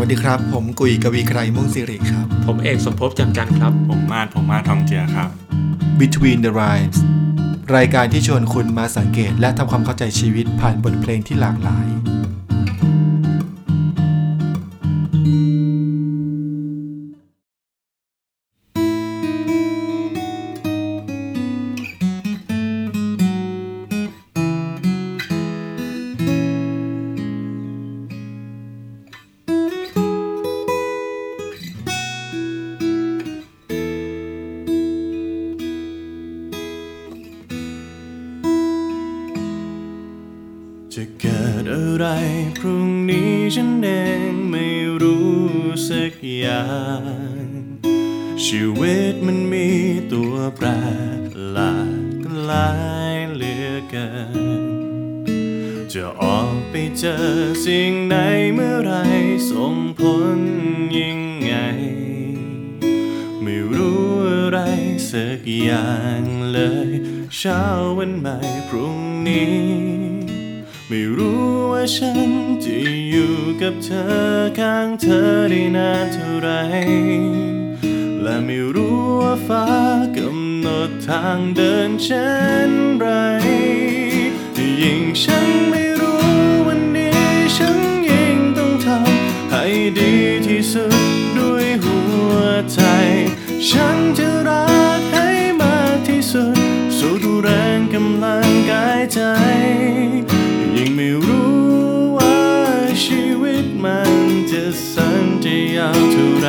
วัสดีครับ ผมกุยกวีไกรมุ่งสิริครับ ผมเอกสมภพจันกันครับ ผมมาดผมมาดทองเจียครับ Between the Rhymes รายการที่ชวนคุณมาสังเกตและทำความเข้าใจชีวิตผ่านบทเพลงที่หลากหลาย ไม่รู้อะไรสักอย่างเลย เช้าวันใหม่พรุ่งนี้ ไม่รู้ว่าฉันจะอยู่กับเธอข้างเธอได้นานเท่าไร และไม่รู้ว่าฟ้ากำหนดทางเดินเช่นไร ยิ่งฉันไม่ ฉันจะรักให้มากที่สุดสุดแรงกำลังกายใจยิ่งไม่รู้ว่าชีวิตมันจะสั้นจะยาวเท่าไร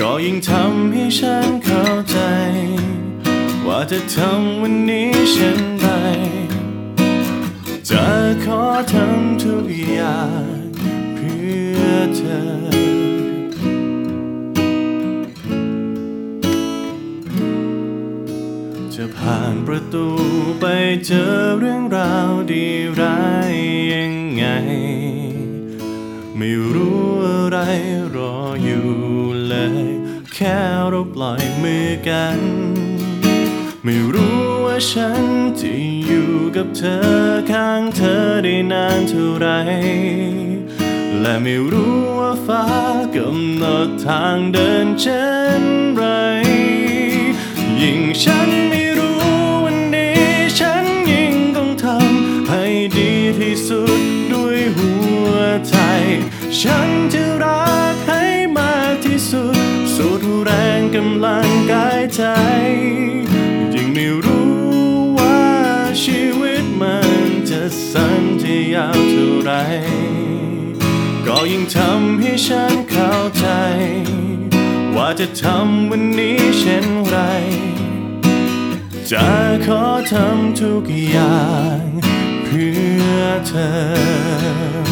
ก็ยิ่งทำให้ฉันเข้าใจ ว่าจะทำวันนี้เช่นไร จะขอทำทุกอย่างเพื่อเธอ จะผ่านประตูไปเจอเรื่องราวดีร้ายยังไง ไม่รู้อะไรรออยู่เลย แค่เราปล่อยมือกัน ไม่รู้ว่าฉันจะอยู่กับเธอข้างเธอได้นานเท่าไร และไม่รู้ว่าฟ้ากำหนดทางเดินเช่นไร ยิ่งฉัน ฉันจะรักให้มากที่สุด สุดแรงกำลังกายใจ ยิ่งไม่รู้ว่าชีวิตมันจะสั้นจะยาวเท่าไร ก็ยิ่งทำให้ฉันเข้าใจ ว่าจะทำวันนี้เช่นไร จะขอทำทุกอย่างเพื่อเธอ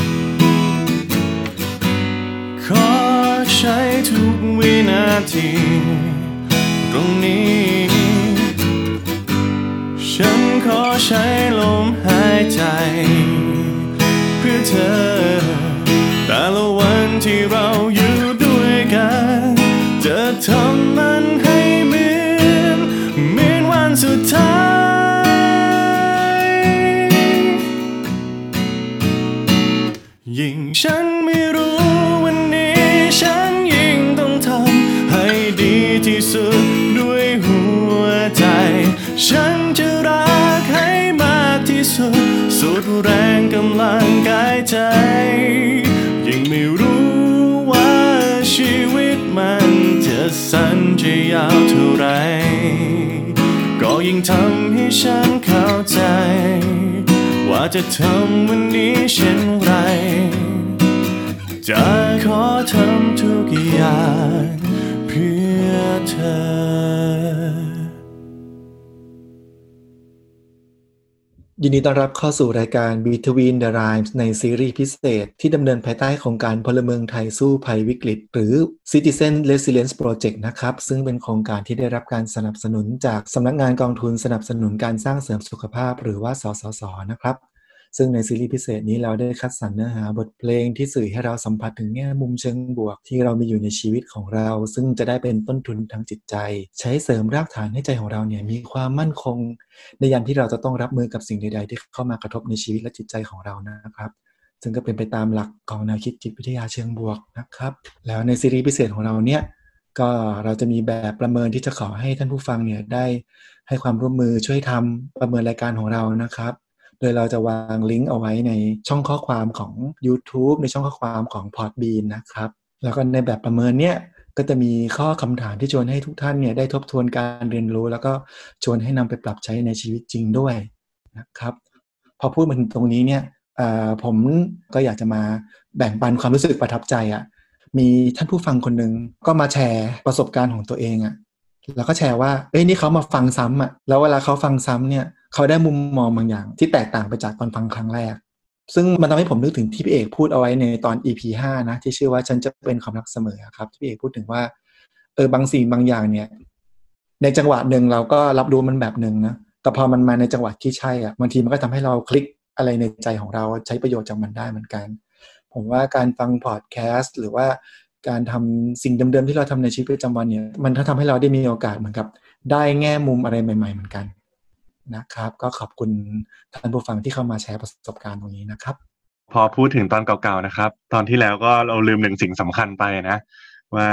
ใช้ทุกวินาที ตรงนี้ ฉันขอใช้ลมหายใจ เพื่อเธอ แต่ละวันที่เราอยู่ด้วยกัน จะทำมันำลังกายใจยิ่งไม่รู้ว่าชีวิตมันจะสั้นจะยาวเท่าไร ก็ยิ่งทำให้ฉันเข้าใจ ว่าจะทำวันนี้เช่นไร จะขอทำทุกอย่างเพื่อเธอ ยินดีต้อนรับเข้าสู่รายการ Between the Rhymes ในซีรีส์พิเศษ ที่ดำเนินภายใต้ของการพลเมืองไทยสู้ภัยวิกฤต หรือ Citizen Resilience Project นะครับ ซึ่งเป็นโครงการที่ได้รับการสนับสนุนจากสำนักงานกองทุนสนับสนุนการสร้างเสริมสุขภาพ หรือว่าสสสนะครับ ซึ่งในซีรีส์พิเศษนี้เราได้คัดสรรเนื้อหาบทเพลงที่สื่อให้เราสัมผัสถึงแง่มุมเชิงบวก ที่เรามีอยู่ในชีวิตของเรา ซึ่งจะได้เป็นต้นทุนทางจิตใจ ใช้เสริมรากฐานให้ใจของเราเนี่ยมีความมั่นคง ในยามที่เราจะต้องรับมือกับสิ่งใด ๆ ที่เข้ามากระทบในชีวิตและจิตใจของเรานะครับซึ่งก็เป็นไปตามหลักของแนวคิดจิตวิทยาเชิงบวกนะครับ แล้วในซีรีส์พิเศษของเราเนี่ยก็เราจะมีแบบประเมินที่จะขอให้ท่านผู้ฟังเนี่ยได้ให้ความร่วมมือช่วยทำประเมินรายการของเรานะครับ โดยเราจะวางลิงก์เอาไว้ในช่องข้อความของ YouTube ในช่องข้อความของ Podbean นะครับ แล้วก็ในแบบประเมินเนี่ยก็จะมีข้อคำถามที่ชวนให้ทุกท่านเนี่ยได้ทบทวนการเรียนรู้ แล้วก็ชวนให้นำไปปรับใช้ในชีวิตจริงด้วยนะครับ พอพูดมาถึงตรงนี้เนี่ยผมก็อยากจะมาแบ่งปันความรู้สึกประทับใจอะ่ะมีท่านผู้ฟังคนหนึ่งก็มาแชร์ประสบการณ์ของตัวเองอะ่ะ แล้วก็แชร์ว่าเอ้ยนี่เขามาฟังซ้ำอะแล้วเวลาเขาฟังซ้ำเนี่ยเขาได้มุมมองบางอย่าง ที่แตกต่างไปจากตอนฟังครั้งแรก ซึ่งมันทำให้ผมนึกถึงที่พี่เอกพูดเอาไว้ในตอน EP 5นะที่ชื่อว่าฉันจะเป็นความรักเสมอครับที่พี่เอกพูดถึงว่าเออบางสิ่งบางอย่างเนี่ย ในจังหวะหนึ่งเราก็รับรู้มันแบบหนึ่งนะแต่พอมันมาในจังหวะที่ใช่อะบางทีมันก็ทำให้เราคลิกอะไรในใจของเราใช้ประโยชน์จากมันได้เหมือนกัน ผมว่าการฟังพอดแคสต์หรือว่า การทำสิ่งเดิมๆที่เราทำในชีวิตประจำวันเนี่ย มันก็ทำให้เราได้มีโอกาสเหมือนกับ ได้แง่มุมอะไรใหม่ ๆ เหมือนกันนะครับ ก็ขอบคุณท่านผู้ฟังที่เข้ามาแชร์ประสบการณ์ตรงนี้นะครับ พอพูดถึงตอนเก่าๆนะครับ ตอนที่แล้วก็เราลืมหนึ่งสิ่งสำคัญไปนะ ว่า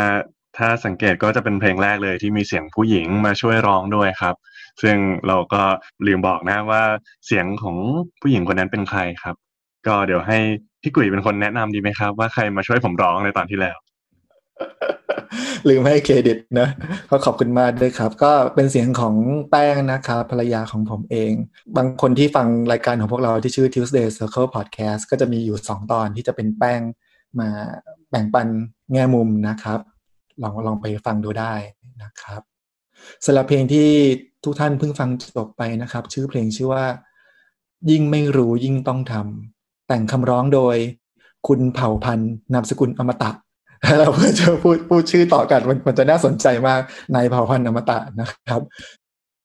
ถ้าสังเกตก็จะเป็นเพลงแรกเลยที่มีเสียงผู้หญิงมาช่วยร้องด้วยครับ ซึ่งเราก็ลืมบอกนะว่าเสียงของผู้หญิงคนนั้นเป็นใครครับ ก็เดี๋ยวให้พี่กุ๋ยเป็นคนแนะนำดีไหมครับ ว่าใครมาช่วยผมร้องในตอนที่แล้ว ลืมให้เครดิตนะก็ขอบคุณมากด้วยครับ ก็เป็นเสียงของแป้งนะครับภรรยาของผมเอง บางคนที่ฟังรายการของพวกเราที่ชื่อ Tuesday Circle Podcast ก็จะมีอยู่ 2 ตอนที่จะเป็นแป้งมาแบ่งปันแง่มุมนะครับ ลองลองไปฟังดูได้นะครับสำหรับเพลงที่ทุกท่านเพิ่งฟังจบไปนะครับ ชื่อเพลงชื่อว่า ยิ่งไม่รู้ยิ่งต้องทำแต่งคำร้องโดย คุณเผ่าพันธ์นามสกุลอมตะ เราเพื่อจะพูดพูดชื่อต่อกันมันมันจะน่าสนใจมากนายเผ่าพันธ์อมตะนะครับ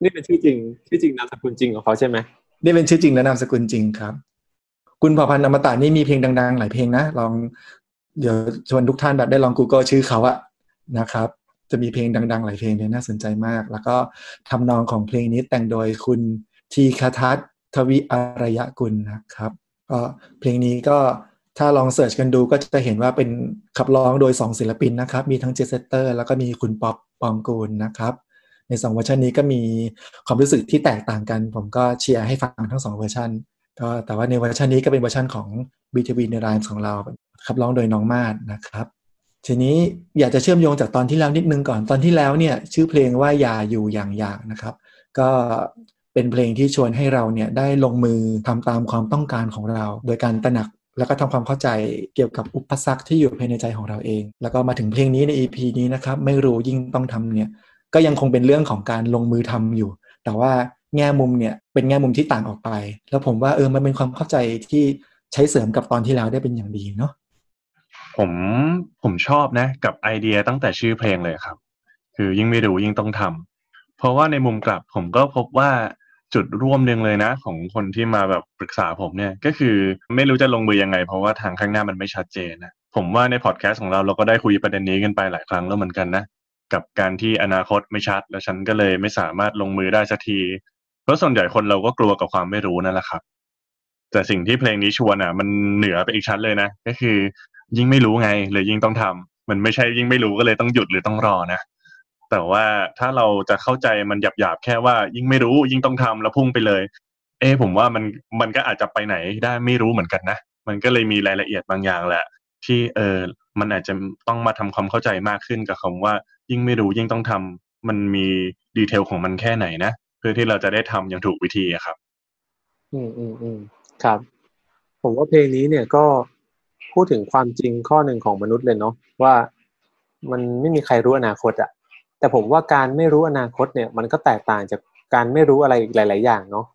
นี่เป็นชื่อจริงชื่อจริงนามสกุลจริงของเขาใช่ไหมนี่เป็นชื่อจริงและนามสกุลจริงครับ คุณเผ่าพันธ์อมตะนี่มีเพลงดัง ๆ หลายเพลงนะลองเดี๋ยวชวนทุกท่านแบบได้ลอง Google ชื่อเขาอะนะครับ จะมีเพลงดัง ๆ หลายเพลงเลยน่าสนใจมาก แล้วก็ทำนองของเพลงนี้แต่งโดยคุณทีคทัศทวิอารยกุลนะครับก็เพลงนี้ก็ ถ้าลอง search กันดูก็จะเห็นว่าเป็นขับร้องโดย 2 ศิลปินนะครับ มีทั้งเจสเตอร์ แล้วก็มีคุณป๊อปปองกูลนะครับ ใน 2 เวอร์ชันนี้ก็มีความรู้สึกที่แตกต่างกัน ผมก็เชียร์ให้ฟังทั้ง 2 เวอร์ชันก็แต่ว่าในเวอร์ชันนี้ก็เป็นเวอร์ชันของ BTV ในไลน์ของเราขับร้องโดยน้องมาดนะครับ ทีนี้อยากจะเชื่อมโยงจากตอนที่แล้วนิดนึงก่อนตอนที่แล้วเนี่ยชื่อเพลงว่าอย่าอยู่อย่างอยากนะครับ ก็เป็นเพลงที่ชวนให้เราเนี่ยได้ลงมือทำตามความต้องการของเรา โดยการตระหนัก แล้วก็ทำความเข้าใจเกี่ยวกับอุปสรรคที่อยู่ภายในใจของเราเอง แล้วก็มาถึงเพลงนี้ใน EP นี้นะครับ ไม่รู้ยิ่งต้องทำเนี่ย ก็ยังคงเป็นเรื่องของการลงมือทำอยู่ แต่ว่าแง่มุมเนี่ยเป็นแง่มุมที่ต่างออกไป แล้วผมว่าเออมันเป็นความเข้าใจที่ใช้เสริมกับตอนที่แล้วได้เป็นอย่างดีเนาะผมผมชอบนะ กับไอเดียตั้งแต่ชื่อเพลงเลยครับ คือยิ่งไม่รู้ยิ่งต้องทำเพราะว่าในมุมกลับผมก็พบว่า จุดร่วมหนึ่งเลยนะ ของคนที่มาแบบปรึกษาผมเนี่ย ก็คือไม่รู้จะลงมือยังไง เพราะว่าทางข้างหน้ามันไม่ชัดเจนนะผมว่าในพอดแคสต์ของเราเราก็ได้คุยประเด็นนี้กันไปหลายครั้งแล้วเหมือนกันนะกับการที่อนาคตไม่ชัด แล้วฉันก็เลยไม่สามารถลงมือได้สักที เพราะส่วนใหญ่คนเราก็กลัวกับความไม่รู้นั่นแหละครับ แต่สิ่งที่เพลงนี้ชวนอะ มันเหนือไปอีกชั้นเลยนะก็คือ ยิ่งไม่รู้ไงเลยยิ่งต้องทำมันไม่ใช่ยิ่งไม่รู้ก็เลยต้องหยุดหรือต้องรอนะ แต่ว่าถ้าเราจะเข้าใจมันหยาบๆแค่ว่า ยิ่งไม่รู้ยิ่งต้องทำแล้วพุ่งไปเลย เออผมว่ามันมันก็อาจจะไปไหนได้ไม่รู้เหมือนกันนะมันก็เลยมีรายละเอียดบางอย่างแหละ ที่เออมันอาจจะต้องมาทำความเข้าใจมากขึ้นกับคำว่า ยิ่งไม่รู้ยิ่งต้องทำมันมีดีเทลของมันแค่ไหนนะเพื่อที่เราจะได้ทำอย่างถูกวิธีครับ อืมอืมอืมครับ ผมว่าเพลงนี้เนี่ยก็พูดถึงความจริงข้อหนึ่งของมนุษย์เลยเนาะว่ามันไม่มีใครรู้อนาคตอะ แต่ผมว่าการไม่รู้อนาคตเนี่ย มันก็แตกต่างจากการไม่รู้อะไรหลาย ๆ อย่างเนาะ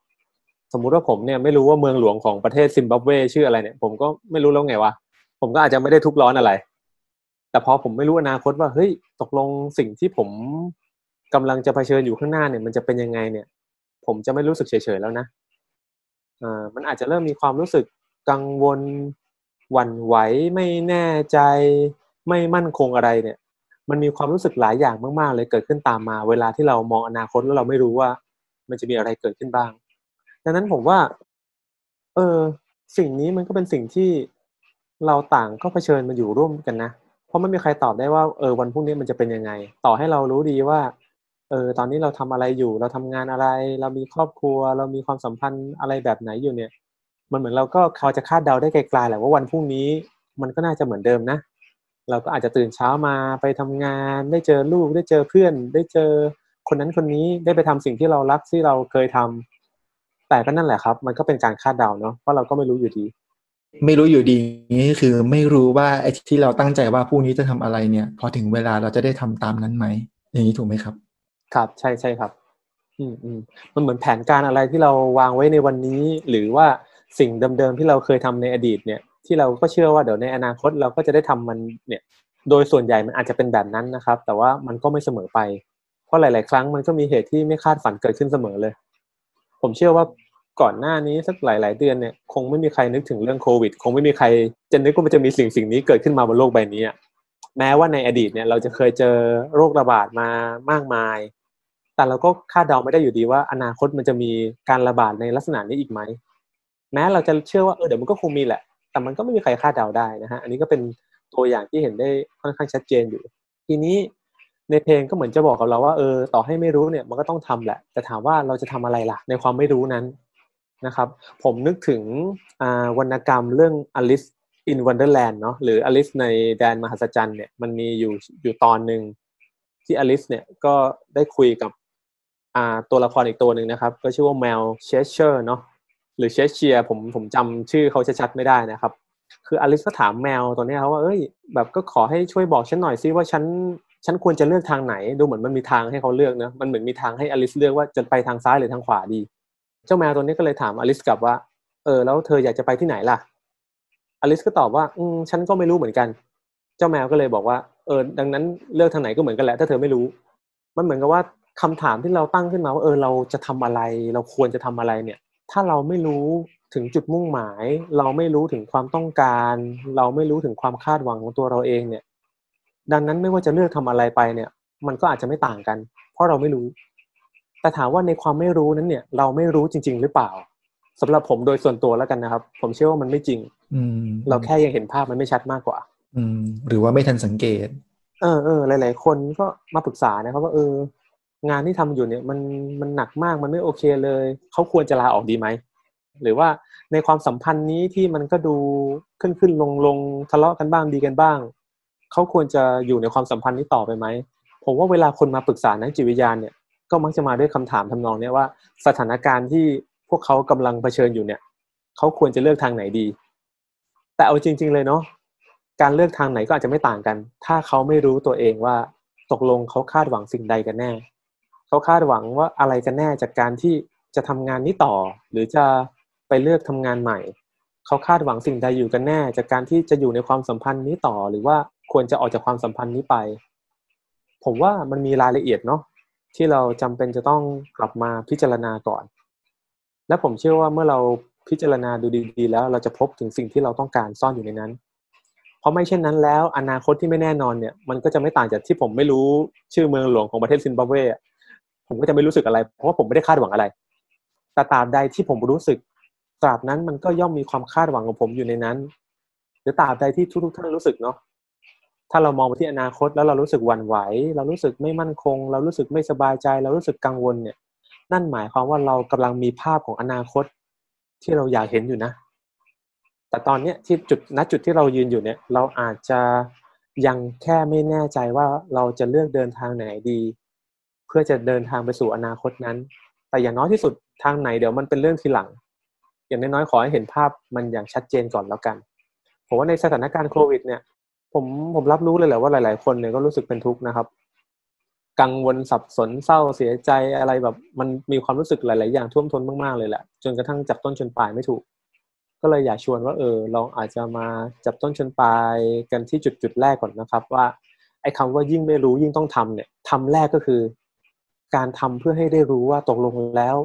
สมมุติว่าผมเนี่ยไม่รู้ว่าเมืองหลวงของประเทศซิมบับเวชื่ออะไรเนี่ย ผมก็ไม่รู้แล้วไงวะผมก็อาจจะไม่ได้ทุกร้อนอะไร แต่พอผมไม่รู้อนาคตว่าเฮ้ยตกลงสิ่งที่ผมกำลังจะเผชิญอยู่ข้างหน้าเนี่ย มันจะเป็นยังไงเนี่ย ผมจะไม่รู้สึกเฉย ๆ แล้วนะอ่ามันอาจจะเริ่มมีความรู้สึกกังวลหวั่นไหวไม่แน่ใจไม่มั่นคงอะไรเนี่ย มันมีความรู้สึกหลายอย่างมากๆ เลยเกิดขึ้นตามมา เวลาที่เรามองอนาคตแล้วเราไม่รู้ว่า มันจะมีอะไรเกิดขึ้นบ้าง ดังนั้นผมว่า เออ สิ่งนี้มันก็เป็นสิ่งที่เราต่างก็เผชิญมันอยู่ร่วมกันนะ เพราะไม่มีใครตอบได้ว่า เออ วันพรุ่งนี้มันจะเป็นยังไง ต่อให้เรารู้ดีว่า เออ ตอนนี้เราทำอะไรอยู่ เราทำงานอะไร เรามีครอบครัว เรามีความสัมพันธ์อะไรแบบไหนอยู่เนี่ย มันเหมือนเราก็เขาจะคาดเดาได้ไกลๆแหละว่าวันพรุ่งนี้ มันก็น่าจะเหมือนเดิมนะ เราก็อาจจะตื่นเช้ามาไปทำงาน ได้เจอลูกได้เจอเพื่อน ได้เจอคนนั้นคนนี้ได้ไปทำสิ่งที่เรารักที่เราเคยทำแต่ก็นั่นแหละครับ มันก็เป็นการคาดเดาเนาะเพราะเราก็ไม่รู้อยู่ดี ไม่รู้อยู่ดีนี่คือไม่รู้ว่าไอ้ที่เราตั้งใจว่าพรุ่งนี้จะทำอะไรเนี่ย พอถึงเวลาเราจะได้ทำตามนั้นไหมอย่างนี้ถูกไหมครับ ครับใช่ใช่ครับ อืมอืมมันเหมือนแผนการอะไรที่เราวางไว้ในวันนี้ หรือว่าสิ่งเดิมๆที่เราเคยทำในอดีตเนี่ย ที่เราก็เชื่อว่าเดี๋ยวในอนาคตเราก็จะได้ทำมันเนี่ย โดยส่วนใหญ่มันอาจจะเป็นแบบนั้นนะครับ แต่ว่ามันก็ไม่เสมอไป เพราะหลาย ๆ ครั้งมันก็มีเหตุที่ไม่คาดฝันเกิดขึ้นเสมอเลย ผมเชื่อว่าก่อนหน้านี้สักหลาย ๆ เดือนเนี่ยคงไม่มีใครนึกถึงเรื่องโควิด คงไม่มีใครจะนึกว่ามันจะมีสิ่งสิ่งนี้เกิดขึ้นมาบนโลกใบนี้อะแม้ว่าในอดีตเนี่ยเราจะเคยเจอโรคระบาดมามากมาย แต่เราก็คาดเดาไม่ได้อยู่ดีว่า อนาคตมันจะมีการระบาดในลักษณะนี้อีกไหม แม้เราจะเชื่อว่าเออเดี๋ยวมันก็คงมีแหละ แต่มันก็ไม่มีใครคาดเดาได้นะฮะอันนี้ก็เป็นตัวอย่างที่เห็นได้ค่อนข้างชัดเจนอยู่ ทีนี้ในเพลงก็เหมือนจะบอกกับเราว่าเออต่อให้ไม่รู้เนี่ยมันก็ต้องทำแหละ แต่ถามว่าเราจะทำอะไรล่ะ ในความไม่รู้นั้นนะครับ ผมนึกถึงวรรณกรรมเรื่อง Alice in Wonderland เนาะหรือ Alice ในแดนมหัศจรรย์เนี่ยมันมีอยู่อยู่ตอนหนึ่งที่อลิสเนี่ยก็ได้คุยกับตัวละครอีกตัวหนึ่งนะครับ ก็ชื่อว่าแมวเชสเชอร์เนาะ หรือเชสเชียผมผมจำชื่อเขาชัดๆไม่ได้นะครับ คืออลิสก็ถามแมวตัวนี้ครับว่าเอ้ย แบบก็ขอให้ช่วยบอกฉันหน่อยซิว่าฉันฉันควรจะเลือกทางไหน ดูเหมือนมันมีทางให้เขาเลือกนะมันเหมือนมีทางให้อลิสเลือกว่าจะไปทางซ้ายหรือทางขวาดี เจ้าแมวตัวนี้ก็เลยถามอลิสกลับว่าเออแล้วเธออยากจะไปที่ไหนล่ะอลิสก็ตอบว่า อืมฉันก็ไม่รู้เหมือนกัน เจ้าแมวก็เลยบอกว่าเออดังนั้นเลือกทางไหนก็เหมือนกันแหละ ถ้าเธอไม่รู้ มันเหมือนกับว่าคำถามที่เราตั้งขึ้นมาว่าเออเราจะทำอะไร เราควรจะทำอะไรเนี่ย ถ้าเราไม่รู้ถึงจุดมุ่งหมาย เราไม่รู้ถึงความต้องการ เราไม่รู้ถึงความคาดหวังของตัวเราเองเนี่ย ดังนั้นไม่ว่าจะเลือกทำอะไรไปเนี่ย มันก็อาจจะไม่ต่างกัน เพราะเราไม่รู้ แต่ถามว่าในความไม่รู้นั้นเนี่ย เราไม่รู้จริง ๆ หรือเปล่าสำหรับผมโดยส่วนตัวแล้วกันนะครับ ผมเชื่อว่ามันไม่จริง อืมเราแค่ยังเห็นภาพมันไม่ชัดมากกว่า อืม หรือว่าไม่ทันสังเกต เออเออหลาย ๆ คนก็มาปรึกษานะครับว่าเออ งานที่ทำอยู่เนี่ยมันมันหนักมากมันไม่โอเคเลย เขาควรจะลาออกดีไหมหรือว่าในความสัมพันธ์นี้ที่มันก็ดูขึ้นขึ้นลงลงทะเลาะกันบ้างดีกันบ้าง เขาควรจะอยู่ในความสัมพันธ์นี้ต่อไปไหมผมว่าเวลาคนมาปรึกษานักจิตวิทยาเนี่ยก็มักจะมาด้วยคำถามทำนองเนี้ยว่าสถานการณ์ที่พวกเขากำลังเผชิญอยู่เนี่ยเขาควรจะเลือกทางไหนดี แต่เอาจริง ๆ เลยเนาะการเลือกทางไหนก็อาจจะไม่ต่างกัน ถ้าเขาไม่รู้ตัวเองว่าตกลงเขาคาดหวังสิ่งใดกันแน่ เขาคาดหวังว่าอะไรกันแน่จากการที่จะทำงานนี้ต่อ หรือจะไปเลือกทำงานใหม่ เขาคาดหวังสิ่งใดอยู่กันแน่ จากการที่จะอยู่ในความสัมพันธ์นี้ต่อ หรือว่าควรจะออกจากความสัมพันธ์นี้ไป ผมว่ามันมีรายละเอียดเนาะที่เราจำเป็นจะต้องกลับมาพิจารณาก่อน และผมเชื่อว่าเมื่อเราพิจารณาดูดีๆ แล้วเราจะพบถึงสิ่งที่เราต้องการซ่อนอยู่ในนั้น เพราะไม่เช่นนั้นแล้ว อนาคตที่ไม่แน่นอนเนี่ย มันก็จะไม่ต่างจากที่ผมไม่รู้ชื่อเมืองหลวงของประเทศซิมบับเว ผมก็จะไม่รู้สึกอะไร เพราะว่าผมไม่ได้คาดหวังอะไรแต่ตราบใดที่ผมรู้สึกตราบนั้นมันก็ย่อมมีความคาดหวังของผมอยู่ในนั้นหรือตราบใดที่ทุกๆท่านรู้สึกเนาะถ้าเรามองไปที่อนาคตแล้วเรารู้สึกหวั่นไหว เรารู้สึกไม่มั่นคง เรารู้สึกไม่สบายใจ เรารู้สึกกังวลเนี่ย นั่นหมายความว่าเรากำลังมีภาพของอนาคตที่เราอยากเห็นอยู่นะ แต่ตอนเนี้ยที่จุดณจุดที่เรายืนอยู่เนี่ย เราอาจจะยังแค่ไม่แน่ใจว่าเราจะเลือกเดินทางไหนดี เพื่อจะเดินทางไปสู่อนาคตนั้น แต่อย่างน้อยที่สุดทางไหนเดี๋ยวมันเป็นเรื่องทีหลัง อย่างน้อยๆขอให้เห็นภาพมันอย่างชัดเจนก่อนแล้วกัน ผมว่าในสถานการณ์โควิดเนี่ย ผมผมรับรู้เลยแหละว่าหลาย ๆ คนเนี่ยก็รู้สึกเป็นทุกข์นะครับ กังวลสับสนเศร้าเสียใจอะไรแบบมันมีความรู้สึกหลาย ๆ อย่างท่วมท้นมาก ๆ เลยแหละ จนกระทั่งจับต้นชนปลายไม่ถูก ก็เลยอยากชวนว่าเออลองอาจจะมาจับต้นชนปลายกันที่จุดจุดแรกก่อนนะครับว่าไอ้คาว่ายิ่งไม่รู้ยิ่งต้องทำเนี่ยทำแรกก็คือ การทำเพื่อให้ได้รู้ว่าตกลงแล้ว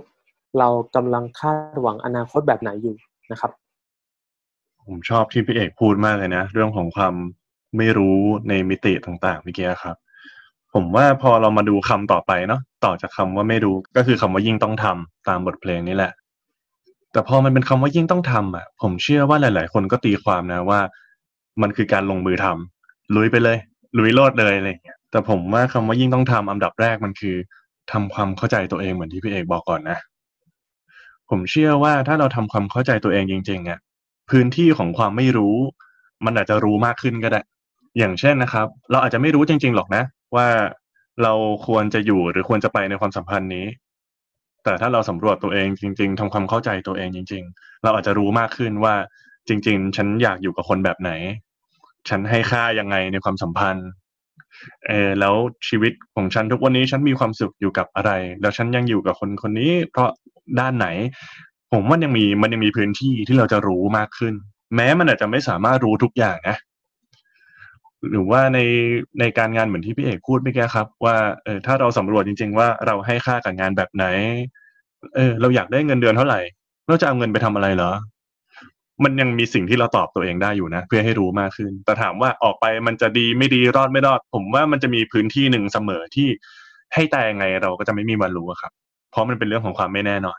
เรากำลังคาดหวังอนาคตแบบไหนอยู่นะครับ ผมชอบที่พี่เอกพูดมากเลยนะ เรื่องของความไม่รู้ในมิติต่างๆเมื่อกี้ครับ ผมว่าพอเรามาดูคำต่อไปเนาะต่อจากคำว่าไม่รู้ก็คือคำว่ายิ่งต้องทำตามบทเพลงนี้แหละ แต่พอมันเป็นคำว่ายิ่งต้องทำอะ ผมเชื่อว่าหลาย ๆ คนก็ตีความนะว่า มันคือการลงมือทำลุยไปเลยลุยโลดเลยอะไรอย่างเงี้ยแต่ผมว่าคำว่ายิ่งต้องทำอันดับแรกมันคือ ทำความเข้าใจตัวเองเหมือนที่พี่เอกบอกก่อนนะ ผมเชื่อว่าถ้าเราทำความเข้าใจตัวเองจริงๆอะพื้นที่ของความไม่รู้ มันอาจจะรู้มากขึ้นก็ได้ อย่างเช่นนะครับ เราอาจจะไม่รู้จริง ๆ หรอกนะ ว่าเราควรจะอยู่หรือควรจะไปในความสัมพันธ์นี้ แต่ถ้าเราสำรวจตัวเองจริง ๆทำความเข้าใจตัวเองจริง ๆ เราอาจจะรู้มากขึ้นว่าจริง ๆ ฉันอยากอยู่กับคนแบบไหน ฉันให้ค่ายังไงในความสัมพันธ์ เออแล้วชีวิตของฉันทุกวันนี้ฉันมีความสุขอยู่กับอะไร แล้วฉันยังอยู่กับคนคนนี้ เพราะด้านไหน ผมมันยังมีมันยังมีพื้นที่ที่เราจะรู้มากขึ้น แม้มันอาจจะไม่สามารถรู้ทุกอย่างนะหรือว่าในในการงานเหมือนที่พี่เอกพูดเมื่อกี้ครับ ว่าเออถ้าเราสำรวจจริง ๆ ว่าเราให้ค่ากับงานแบบไหน เออ เราอยากได้เงินเดือนเท่าไหร่เราจะเอาเงินไปทำอะไรเหรอ มันยังมีสิ่งที่เราตอบตัวเองได้อยู่นะ เพื่อให้รู้มากขึ้น แต่ถามว่าออกไปมันจะดีไม่ดีรอดไม่รอด ผมว่ามันจะมีพื้นที่หนึ่งเสมอที่ให้แต่ยังไงเราก็จะไม่มีวันรู้ครับ เพราะมันเป็นเรื่องของความไม่แน่นอน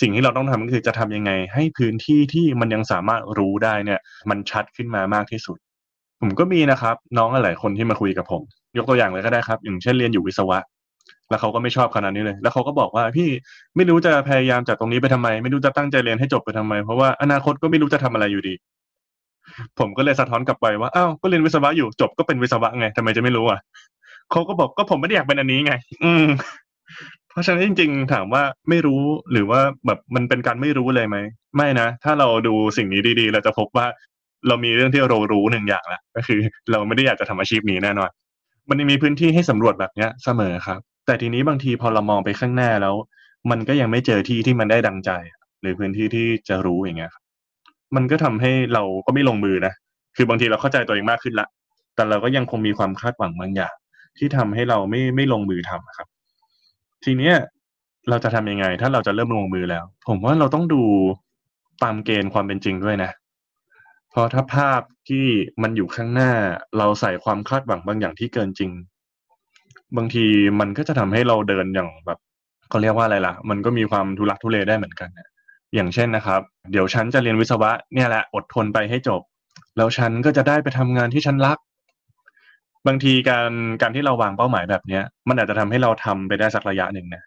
สิ่งที่เราต้องทำก็คือจะทำยังไง ให้พื้นที่ที่มันยังสามารถรู้ได้เนี่ย มันชัดขึ้นมามากที่สุด ผมก็มีนะครับ น้องหลายคนที่มาคุยกับผม ยกตัวอย่างเลยก็ได้ครับ อย่างเช่นเรียนอยู่วิศวะ แล้วเขาก็ไม่ชอบคณะนี้เลย แล้วเขาก็บอกว่าพี่ไม่รู้จะพยายามจากตรงนี้ไปทำไม ไม่รู้จะตั้งใจเรียนให้จบไปทำไม เพราะว่าอนาคตก็ไม่รู้จะทำอะไรอยู่ดี ผมก็เลยสะท้อนกลับไปว่าอ้าวก็เรียนวิศวะอยู่จบก็เป็นวิศวะไงทำไมจะไม่รู้อะเขาก็บอกก็ผมไม่ได้อยากเป็นอันนี้ไง อืม เพราะฉะนั้นจริง ๆ ถามว่าไม่รู้หรือว่าแบบมันเป็นการไม่รู้เลยไหมไม่นะถ้าเราดูสิ่งนี้ดีๆ เราจะพบว่าเรามีเรื่องที่เรารู้หนึ่งอย่างละก็คือ เราไม่ได้อยากจะทำอาชีพนี้แน่นอน มันยังมีพื้นที่ให้สำรวจแบบเนี้ยเสมอครับ แต่ทีนี้บางทีพอเรามองไปข้างหน้าแล้ว มันก็ยังไม่เจอที่ที่มันได้ดังใจ หรือพื้นที่ที่จะรู้อย่างเงี้ยครับมันก็ทำให้เราก็ไม่ลงมือนะคือบางทีเราเข้าใจตัวเองมากขึ้นละ แต่เราก็ยังคงมีความคาดหวังบางอย่าง ที่ทำให้เราไม่ไม่ลงมือทำครับ ทีเนี้ยเราจะทำยังไง ถ้าเราจะเริ่มลงมือแล้ว ผมว่าเราต้องดูตามเกณฑ์ความเป็นจริงด้วยนะเพราะถ้าภาพที่มันอยู่ข้างหน้า เราใส่ความคาดหวังบางอย่างที่เกินจริง บางทีมันก็จะทำให้เราเดินอย่างแบบเขาเรียกว่าอะไรล่ะ มันก็มีความทุลักทุเลได้เหมือนกันนะอย่างเช่นนะครับ เดี๋ยวฉันจะเรียนวิศวะเนี่ยแหละอดทนไปให้จบ แล้วฉันก็จะได้ไปทำงานที่ฉันรัก บางทีการการที่เราวางเป้าหมายแบบเนี้ย มันอาจจะทำให้เราทำไปได้สักระยะหนึ่งนะ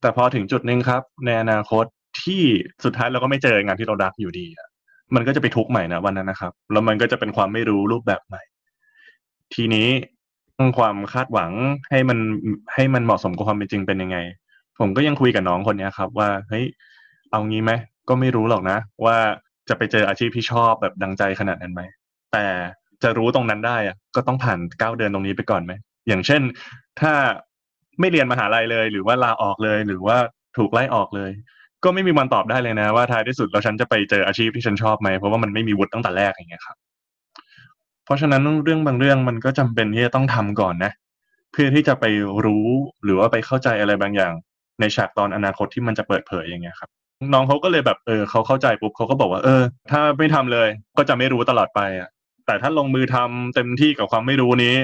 แต่พอถึงจุดหนึ่งครับ ในอนาคตที่สุดท้ายเราก็ไม่เจองานที่เรารักอยู่ดีมันก็จะไปทุกข์ใหม่นะวันนั้นนะครับ แล้วมันก็จะเป็นความไม่รู้รูปแบบใหม่ ทีนี้ ความคาดหวังให้มันให้มันเหมาะสมกับความเป็นจริงเป็นยังไง ผมก็ยังคุยกับน้องคนเนี้ยครับ ว่าเฮ้ยเอางี้ไหมก็ไม่รู้หรอกนะ ว่าจะไปเจออาชีพที่ชอบแบบดังใจขนาดนั้นไหมแต่จะรู้ตรงนั้นได้อะก็ต้องผ่านก้าวเดินตรงนี้ไปก่อนไหมอย่างเช่น ถ้าไม่เรียนมหาลัยเลย หรือว่าลาออกเลย หรือว่าถูกไล่ออกเลย ก็ไม่มีวันตอบได้เลยนะ ว่าท้ายที่สุดแล้วฉันจะไปเจออาชีพที่ฉันชอบไหมเพราะว่ามันไม่มีวุฒิตั้งแต่แรกอย่างเงี้ยครับ เพราะฉะนั้นเรื่องบางเรื่องมันก็จำเป็นที่จะต้องทำก่อนนะ เพื่อที่จะไปรู้หรือว่าไปเข้าใจอะไรบางอย่าง ในฉากตอนอนาคตที่มันจะเปิดเผยอย่างเงี้ยครับน้องเขาก็เลยแบบเออเขาเข้าใจปุ๊บเขาก็บอกว่าเออ ถ้าไม่ทำเลย ก็จะไม่รู้ตลอดไปอะแต่ถ้าลงมือทำเต็มที่กับความไม่รู้นี้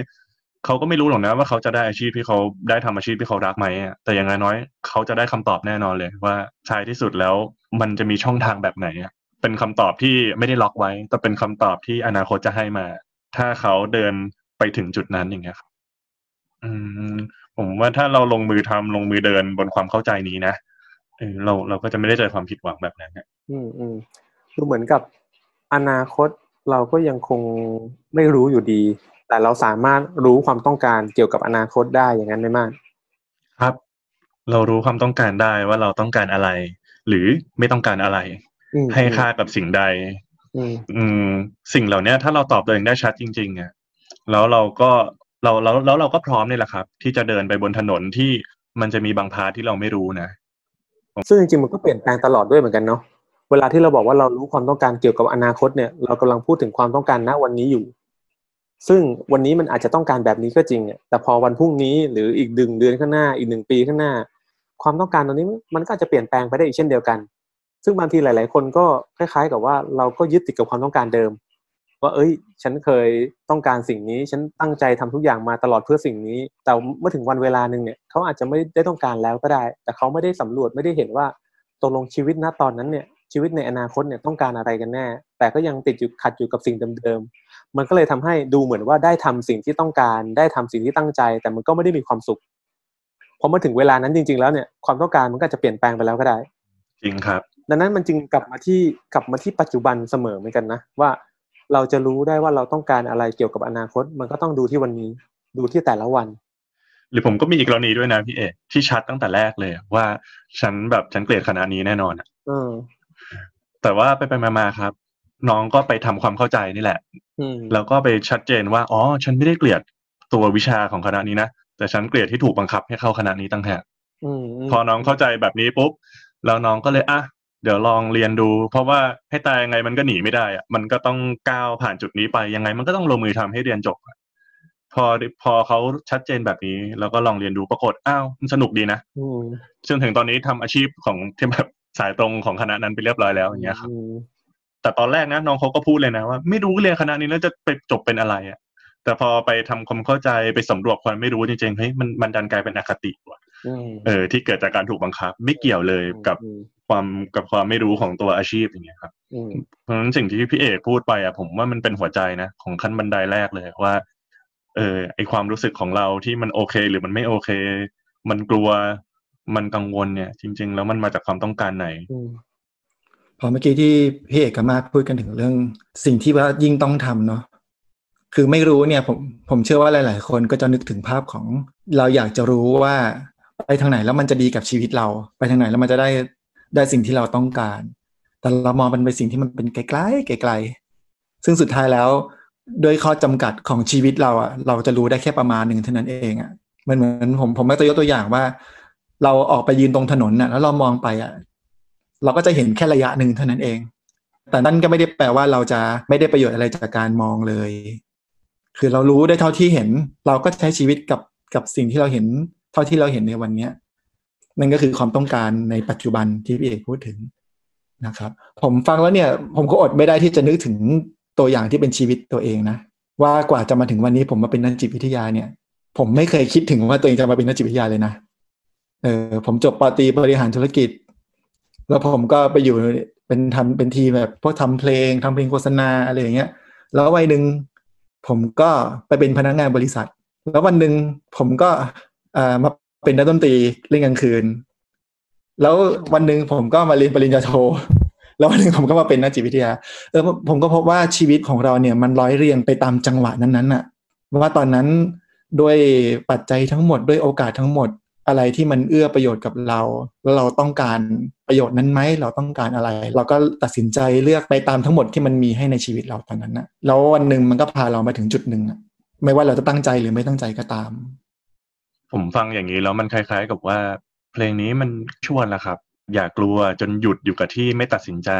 เขาก็ไม่รู้หรอกนะว่าเขาจะได้อาชีพที่เขาได้ทำอาชีพที่เขารักไหมอะแต่อย่างน้อยเขาจะได้คำตอบแน่นอนเลย ว่าท้ายที่สุดแล้วมันจะมีช่องทางแบบไหนอะเป็นคำตอบที่ไม่ได้ล็อกไว้ แต่เป็นคำตอบที่อนาคตจะให้มา ถ้าเขาเดินไปถึงจุดนั้นอย่างเงี้ยครับอืมผมว่าถ้าเราลงมือทำลงมือเดินบนความเข้าใจนี้นะเออเราเราก็จะไม่ได้เจอความผิดหวังแบบนั้นนะอืมอืมดูเหมือนกับอนาคตเราก็ยังคงไม่รู้อยู่ดี แต่เราสามารถรู้ความต้องการเกี่ยวกับอนาคตได้อย่างนั้นได้มาก ครับ เรารู้ความต้องการได้ว่าเราต้องการอะไร หรือไม่ต้องการอะไรอืมให้ค่ากับสิ่งใด อืมอืม สิ่งเหล่านี้ถ้าเราตอบตัวเองได้ชัดจริงๆอะแล้วเราก็เราแล้วแล้วเราก็พร้อมนี่แหละครับ ที่จะเดินไปบนถนนที่มันจะมีบางพาร์ทที่เราไม่รู้นะ ซึ่งจริงๆมันก็เปลี่ยนแปลงตลอดด้วยเหมือนกันเนาะเวลาที่เราบอกว่าเรารู้ความต้องการเกี่ยวกับอนาคตเนี่ย เรากำลังพูดถึงความต้องการณวันนี้อยู่ ซึ่งวันนี้มันอาจจะต้องการแบบนี้ก็จริงเนี่ยแต่พอวันพรุ่งนี้หรืออีกหนึ่งเดือนข้างหน้าอีกหนึ่งปีข้างหน้า ความต้องการตรงนี้มันก็อาจจะเปลี่ยนแปลงไปได้อีกเช่นเดียวกัน ซึ่งบางทีหลาย ๆ คนก็คล้าย ๆ กับว่าเราก็ยึดติดกับความต้องการเดิม ว่าเอ้ย ฉันเคยต้องการสิ่งนี้ ฉันตั้งใจทำทุกอย่างมาตลอดเพื่อสิ่งนี้ แต่เมื่อถึงวันเวลาหนึ่งเนี่ยเขาอาจจะไม่ได้ต้องการแล้วก็ได้ แต่เขาไม่ได้สำรวจไม่ได้เห็นว่าตกลงชีวิตณตอนนั้นเนี่ยชีวิตในอนาคตเนี่ยต้องการอะไรกันแน่ แต่ก็ยังติดอยู่ขัดอยู่กับสิ่งเดิมๆมันก็เลยทำให้ดูเหมือนว่าได้ทำสิ่งที่ต้องการ ได้ทำสิ่งที่ตั้งใจ แต่มันก็ไม่ได้มีความสุขพอมาถึงเวลานั้นจริง ๆ แล้วเนี่ยความต้องการมันก็จะเปลี่ยนแปลงไปแล้วก็ได้ จริงครับ ดังนั้นมันจึงกลับมาที่กลับมาที่ปัจจุบันเสมอเหมือนกันนะว่าเราจะรู้ได้ว่าเราต้องการอะไรเกี่ยวกับอนาคต มันก็ต้องดูที่วันนี้ดูที่แต่ละวัน หรือผมก็มีอีกกรณีด้วยนะพี่เอกที่ชัดตั้งแต่แรกเลยว่าฉันแบบฉันเกลียดคณะนี้แน่นอนอะเออแต่ว่าไปไปมาๆครับ น้องก็ไปทำความเข้าใจนี่แหละอืมแล้วก็ไปชัดเจนว่าอ๋อฉันไม่ได้เกลียดตัววิชาของคณะนี้นะแต่ฉันเกลียดที่ถูกบังคับให้เข้าคณะนี้ตั้งหากอืมมพอน้องเข้าใจแบบนี้ปุ๊บแล้วน้องก็เลยอะ เดี๋ยวลองเรียนดู เพราะว่าให้ตายยังไงมันก็หนีไม่ได้อะมันก็ต้องก้าวผ่านจุดนี้ไปยังไง มันก็ต้องลงมือทำให้เรียนจบอะพอพอเขาชัดเจนแบบนี้ แล้วก็ลองเรียนดูปรากฏอ้าวมันสนุกดีนะอืมจนถึงตอนนี้ทำอาชีพของที่แบบสายตรงของคณะนั้นไปเรียบร้อยแล้วอย่างเงี้ยครับอืมแต่ตอนแรกนะน้องเขาก็พูดเลยนะว่า ไม่รู้เรียนคณะนี้แล้วจะไปจบเป็นอะไรอะ แต่พอไปทำความเข้าใจไปสำรวจความไม่รู้จริงๆเฮ้ยมันมันดันกลายเป็นอคติว่ะอืมเออที่เกิดจากการถูกบังคับ ไม่เกี่ยวเลยกับอืม ความกับความไม่รู้ของตัวอาชีพอย่างเงี้ยครับอืมเพราะฉะนั้นสิ่งที่พี่เอกพูดไปอะผมว่ามันเป็นหัวใจนะของขั้นบันไดแรกเลยว่า เออไอความรู้สึกของเราที่มันโอเค หรือมันไม่โอเค มันกลัวมันกังวลเนี่ย จริง ๆ แล้วมันมาจากความต้องการไหนอืมพอเมื่อกี้ที่พี่เอกกับมาพูดกันถึงเรื่อง สิ่งที่ว่ายิ่งต้องทำเนาะคือไม่รู้เนี่ยผมผมเชื่อว่าหลาย ๆ คนก็จะนึกถึงภาพของ เราอยากจะรู้ว่าไปทางไหนแล้วมันจะดีกับชีวิตเรา ไปทางไหนแล้วมันจะได้ ได้สิ่งที่เราต้องการ แต่เรามองมันเป็นสิ่งที่มันเป็นไกลๆไกลๆซึ่งสุดท้ายแล้วด้วยข้อจำกัดของชีวิตเราอะเราจะรู้ได้แค่ประมาณหนึ่งเท่านั้นเองอะมันเหมือนผมผมมักจะยกตัวอย่างว่า เราออกไปยืนตรงถนนน่ะ แล้วเรามองไปอะเราก็จะเห็นแค่ระยะหนึ่งเท่านั้นเอง แต่นั่นก็ไม่ได้แปลว่าเราจะไม่ได้ประโยชน์อะไรจากการมองเลย คือเรารู้ได้เท่าที่เห็น เราก็ใช้ชีวิตกับกับสิ่งที่เราเห็น เท่าที่เราเห็นในวันเนี้ย นั่นก็คือความต้องการในปัจจุบันที่พี่เอกพูดถึงนะครับ ผมฟังแล้วเนี่ย ผมก็อดไม่ได้ที่จะนึกถึงตัวอย่างที่เป็นชีวิตตัวเองนะ ว่ากว่าจะมาถึงวันนี้ผมมาเป็นนักจิตวิทยาเนี่ย ผมไม่เคยคิดถึงว่าตัวเองจะมาเป็นนักจิตวิทยาเลยนะเออผมจบปตรีบริหารธุรกิจ แล้วผมก็ไปอยู่เป็นทำเป็นทีแบบพวกทำเพลงทำเพลงโฆษณาอะไรอย่างเงี้ย แล้ววันหนึ่งผมก็ไปเป็นพนักงานบริษัท แล้ววันหนึ่งผมก็เออมา เป็นนักดนตรีเล่นกลางคืน แล้ววันหนึ่งผมก็มาเรียนปริญญาโท แล้ววันหนึ่งผมก็มาเป็นนักจิตวิทยา เออผมก็พบว่าชีวิตของเราเนี่ย มันร้อยเรียงไปตามจังหวะนั้นๆน่ะว่าตอนนั้นด้วยปัจจัยทั้งหมดด้วยโอกาสทั้งหมดอะไรที่มันเอื้อประโยชน์กับเรา แล้วเราต้องการประโยชน์นั้นไหมเราต้องการอะไร เราก็ตัดสินใจเลือกไปตามทั้งหมดที่มันมีให้ในชีวิตเราตอนนั้นนะแล้ววันหนึ่งมันก็พาเรามาถึงจุดหนึ่งอะไม่ว่าเราจะตั้งใจหรือไม่ตั้งใจก็ตาม ผมฟังอย่างนี้แล้วมันคล้าย ๆ กับว่า เพลงนี้มันชวนละครับ อย่ากลัวจนหยุดอยู่กับที่ไม่ตัดสินใจ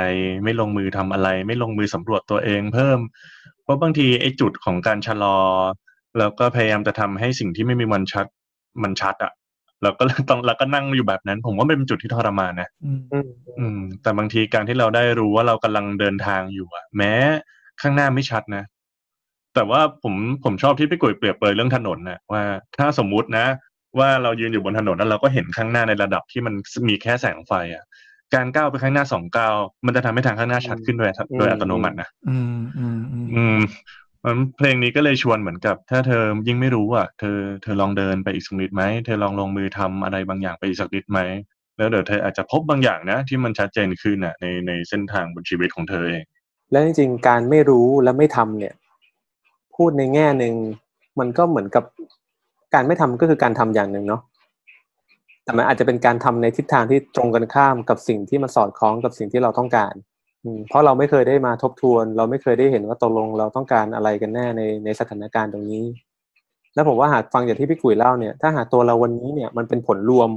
ไม่ลงมือทำอะไร ไม่ลงมือสำรวจตัวเองเพิ่ม เพราะบางทีไอ้จุดของการชะลอ แล้วก็พยายามจะทำให้สิ่งที่ไม่มีวันชัดมันชัดอะแล้วก็ต้องแล้วก็นั่งอยู่แบบนั้น ผมว่ามันเป็นจุดที่ทรมานนะอืมอืมอืม แต่บางทีการที่เราได้รู้ว่าเรากำลังเดินทางอยู่อะแม้ข้างหน้าไม่ชัดนะ แต่ว่าผมผมชอบที่พี่กุยเปรียบเปรยเรื่องถนนนะว่าถ้าสมมุตินะ ว่าเรายืนอยู่บนถนนแล้วเราก็เห็นข้างหน้าในระดับที่มันมีแค่แสงไฟอะการก้าวไปข้างหน้าสองก้าวมันจะทำให้ทางข้างหน้าชัดขึ้นโดยโดยอัตโนมัตินะอืมอืมอืมอืมมันเพลงนี้ก็เลยชวนเหมือนกับ ถ้าเธอยิ่งไม่รู้อะเธอเธอลองเดินไปอีกสักนิดไหมเธอลองลงมือทำอะไรบางอย่างไปอีกสักนิดไหมแล้วเดี๋ยวเธออาจจะพบบางอย่างนะ ที่มันชัดเจนขึ้นอะในในเส้นทางบนชีวิตของเธอเอง และจริงๆการไม่รู้และไม่ทำเนี่ย พูดในแง่หนึ่งมันก็เหมือนกับการไม่ทำก็คือการทำอย่างหนึ่งเนาะแต่มันอาจจะเป็นการทำในทิศทางที่ตรงกันข้ามกับสิ่งที่มันสอดคล้องกับสิ่งที่เราต้องการเพราะเราไม่เคยได้มาทบทวน เราไม่เคยได้เห็นว่าตกลงเราต้องการอะไรกันแน่ในในสถานการณ์ตรงนี้ แล้วผมว่าหากฟังจากที่พี่กุ้ยเล่าเนี่ย ถ้าหากตัวเราวันนี้เนี่ยมันเป็นผลรวม